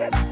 Yeah.